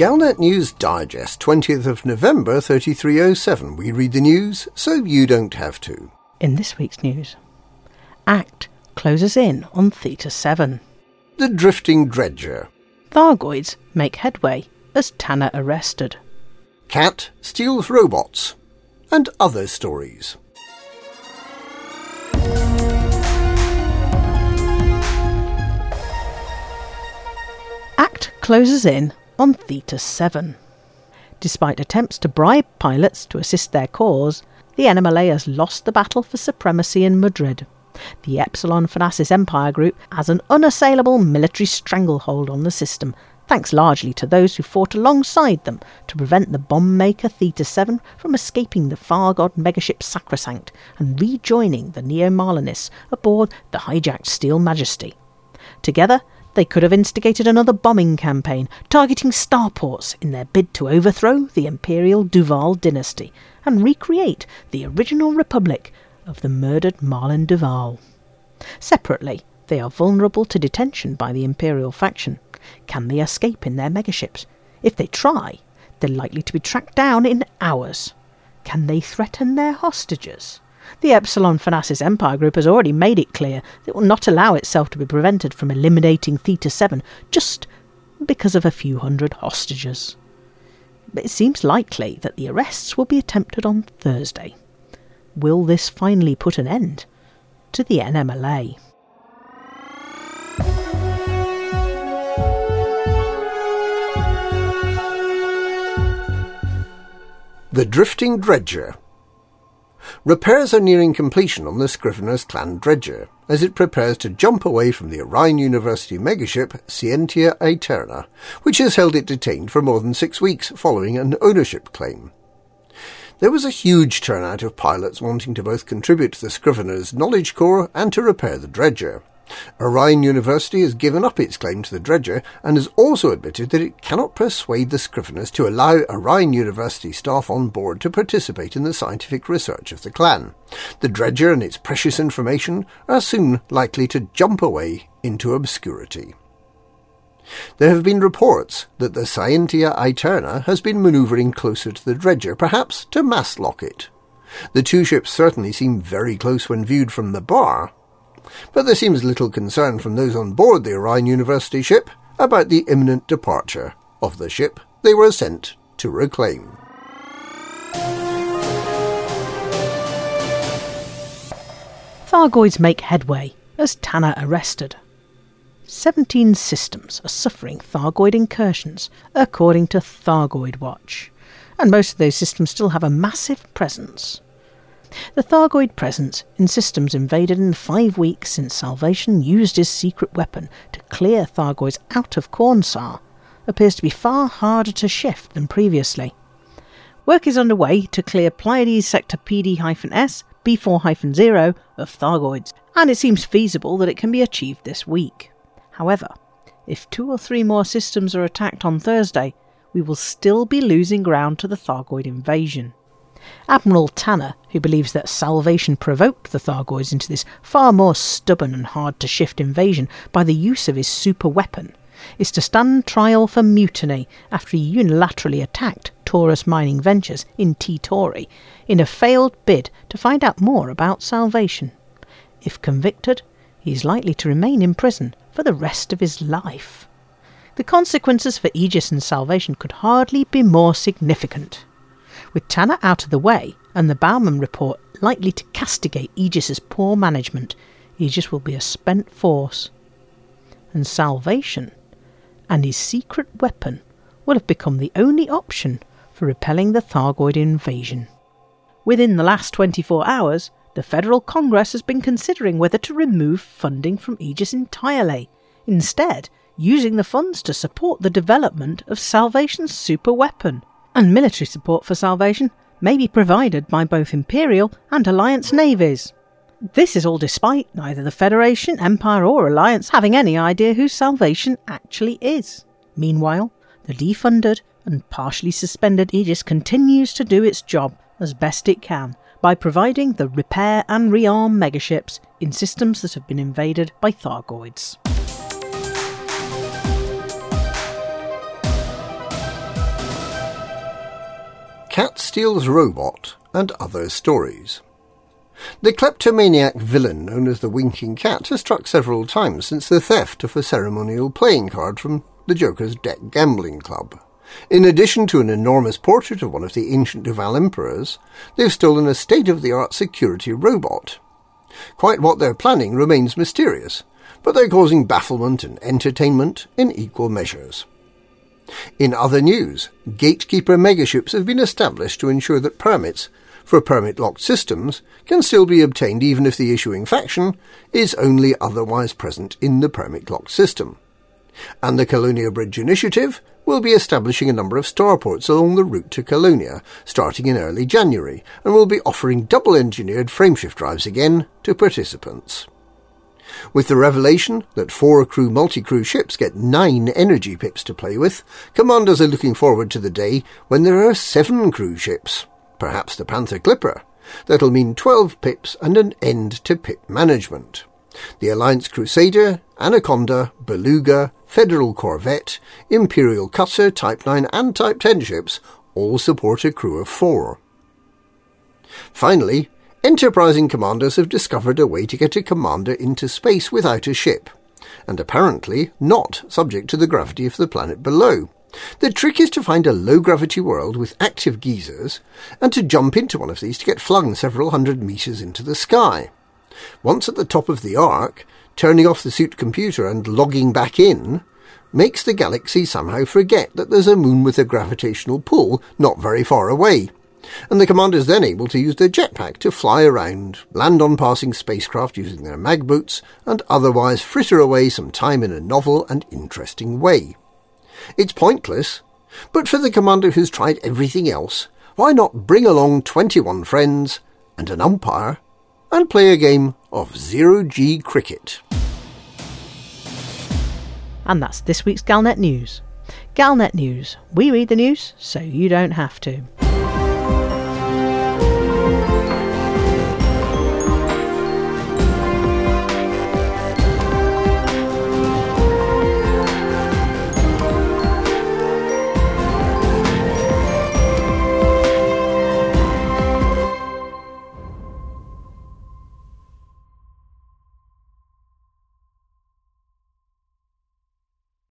Galnet News Digest, 20th of November 3307. We read the news so you don't have to. In this week's news, ACT closes in on Theta 7. The Drifting Dredger. Thargoids make headway as Tanner arrested. Cat steals robots. And other stories. ACT closes in on Theta 7. Despite attempts to bribe pilots to assist their cause, the NMLA has lost the battle for supremacy in Madrid. The Epsilon Fornacis Empire Group has an unassailable military stranglehold on the system, thanks largely to those who fought alongside them to prevent the bomb maker Theta 7 from escaping the Thargoid megaship Sacrosanct and rejoining the Neo Marlinists aboard the hijacked Steel Majesty. Together, they could have instigated another bombing campaign targeting starports in their bid to overthrow the imperial Duval dynasty and recreate the original republic of the murdered Marlin Duval. Separately, they are vulnerable to detention by the imperial faction. Can they escape in their megaships? If they try, they're likely to be tracked down in hours. Can they threaten their hostages? The Epsilon Fornacis Empire Group has already made it clear that it will not allow itself to be prevented from eliminating Theta 7 just because of a few hundred hostages. But it seems likely that the arrests will be attempted on Thursday. Will this finally put an end to the NMLA? The Drifting Dredger. Repairs are nearing completion on the Scrivener's Clan Dredger as it prepares to jump away from the Orion University megaship Scientia Aeterna, which has held it detained for more than six weeks following an ownership claim. There was a huge turnout of pilots wanting to both contribute to the Scrivener's Knowledge Core and to repair the dredger. Orion University has given up its claim to the dredger and has also admitted that it cannot persuade the Scriveners to allow Orion University staff on board to participate in the scientific research of the clan. The dredger and its precious information are soon likely to jump away into obscurity. There have been reports that the Scientia Aeterna has been manoeuvring closer to the dredger, perhaps to mass lock it. The two ships certainly seem very close when viewed from the bar, but there seems little concern from those on board the Orion University ship about the imminent departure of the ship they were sent to reclaim. Thargoids make headway as Tanner arrested. 17 systems are suffering Thargoid incursions, according to Thargoid Watch, and most of those systems still have a massive presence. The Thargoid presence in systems invaded in five weeks since Salvation used his secret weapon to clear Thargoids out of Cornsar appears to be far harder to shift than previously. Work is underway to clear Pleiades Sector PD-S B4-0 of Thargoids, and it seems feasible that it can be achieved this week. However, if two or three more systems are attacked on Thursday, we will still be losing ground to the Thargoid invasion. Admiral Tanner, who believes that Salvation provoked the Thargoids into this far more stubborn and hard to shift invasion by the use of his super weapon, is to stand trial for mutiny after he unilaterally attacked Taurus Mining Ventures in T Tauri in a failed bid to find out more about Salvation. If convicted, he is likely to remain in prison for the rest of his life. The consequences for Aegis and Salvation could hardly be more significant. With Tanner out of the way and the Bauman report likely to castigate Aegis's poor management, Aegis will be a spent force. And Salvation and his secret weapon will have become the only option for repelling the Thargoid invasion. Within the last 24 hours, the Federal Congress has been considering whether to remove funding from Aegis entirely, instead, using the funds to support the development of Salvation's super weapon and military support for Salvation may be provided by both Imperial and Alliance navies. This is all despite neither the Federation, Empire, or Alliance having any idea who Salvation actually is. Meanwhile, the defunded and partially suspended Aegis continues to do its job as best it can by providing the repair and rearm megaships in systems that have been invaded by Thargoids. Cat Steals Robot, and other stories. The kleptomaniac villain known as the Winking Cat has struck several times since the theft of a ceremonial playing card from the Joker's Deck Gambling Club. In addition to an enormous portrait of one of the ancient Duval emperors, they've stolen a state-of-the-art security robot. Quite what they're planning remains mysterious, but they're causing bafflement and entertainment in equal measures. In other news, gatekeeper megaships have been established to ensure that permits for permit-locked systems can still be obtained even if the issuing faction is only otherwise present in the permit-locked system. And the Colonia Bridge Initiative will be establishing a number of starports along the route to Colonia, starting in early January, and will be offering double-engineered frameshift drives again to participants. With the revelation that four crew multi-crew ships get nine energy pips to play with, commanders are looking forward to the day when there are seven crew ships, perhaps the Panther Clipper. That'll mean 12 pips and an end to pip management. The Alliance Crusader, Anaconda, Beluga, Federal Corvette, Imperial Cutter, Type 9 and Type 10 ships all support a crew of four. Finally, enterprising commanders have discovered a way to get a commander into space without a ship, and apparently not subject to the gravity of the planet below. The trick is to find a low gravity world with active geysers and to jump into one of these to get flung several hundred metres into the sky. Once at the top of the arc, turning off the suit computer and logging back in makes the galaxy somehow forget that there's a moon with a gravitational pull not very far away and the commander is then able to use their jetpack to fly around, land on passing spacecraft using their mag boots, and otherwise fritter away some time in a novel and interesting way. It's pointless, but for the commander who's tried everything else, why not bring along 21 friends and an umpire and play a game of zero G cricket? And that's this week's Galnet News. Galnet News. We read the news so you don't have to.